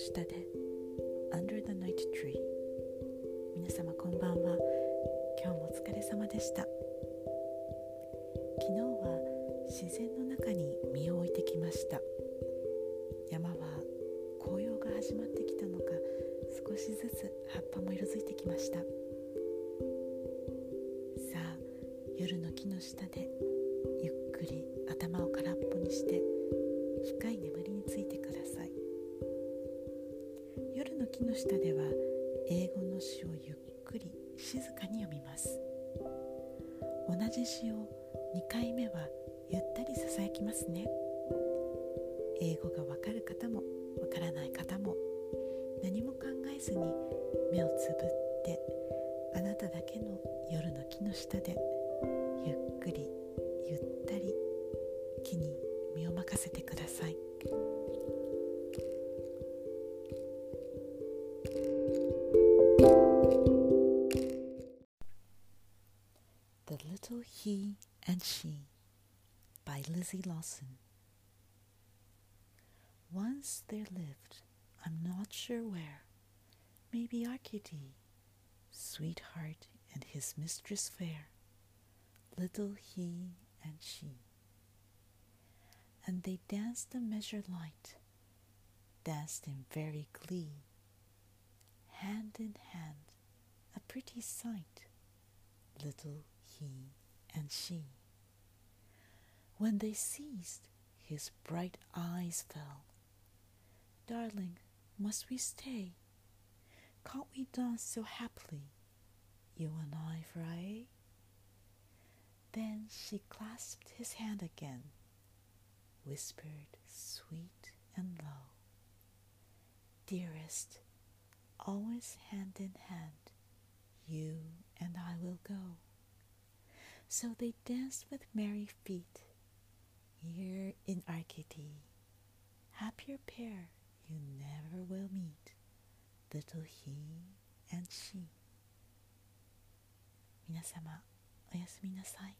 下で。Under the Night Tree 皆様こんばんは。今日もお疲れ様でした。昨日は自然の中に身を置いてきました。山は紅葉が始まってきたのか少しずつ葉っぱも色づいてきました。さあ夜の木の下でゆっくり頭を空っぽにして深い木の下では英語の詩をゆっくり静かに読みます。同じ詩を2回目はゆったりささやきますね。英語がわかる方もわからない方も何も考えずに目をつぶってあなただけの夜の木の下で Little He and She by Lizzie Lawson. Once there lived, I'm not sure where, maybe Arcady, sweetheart and his mistress fair, little he and she. And they danced a measure light, danced in very glee, hand in hand, a pretty sight, little he and she. When they ceased, his bright eyes fell. Darling, must we stay? Can't we dance so happily, you and I for? Then she clasped his hand again, whispered sweet and low, Dearest, always hand in hand, you and I will go. So they danced with merry feet here in Arcady. Happier pair you never will meet, little he and she. 皆様、おやすみなさい。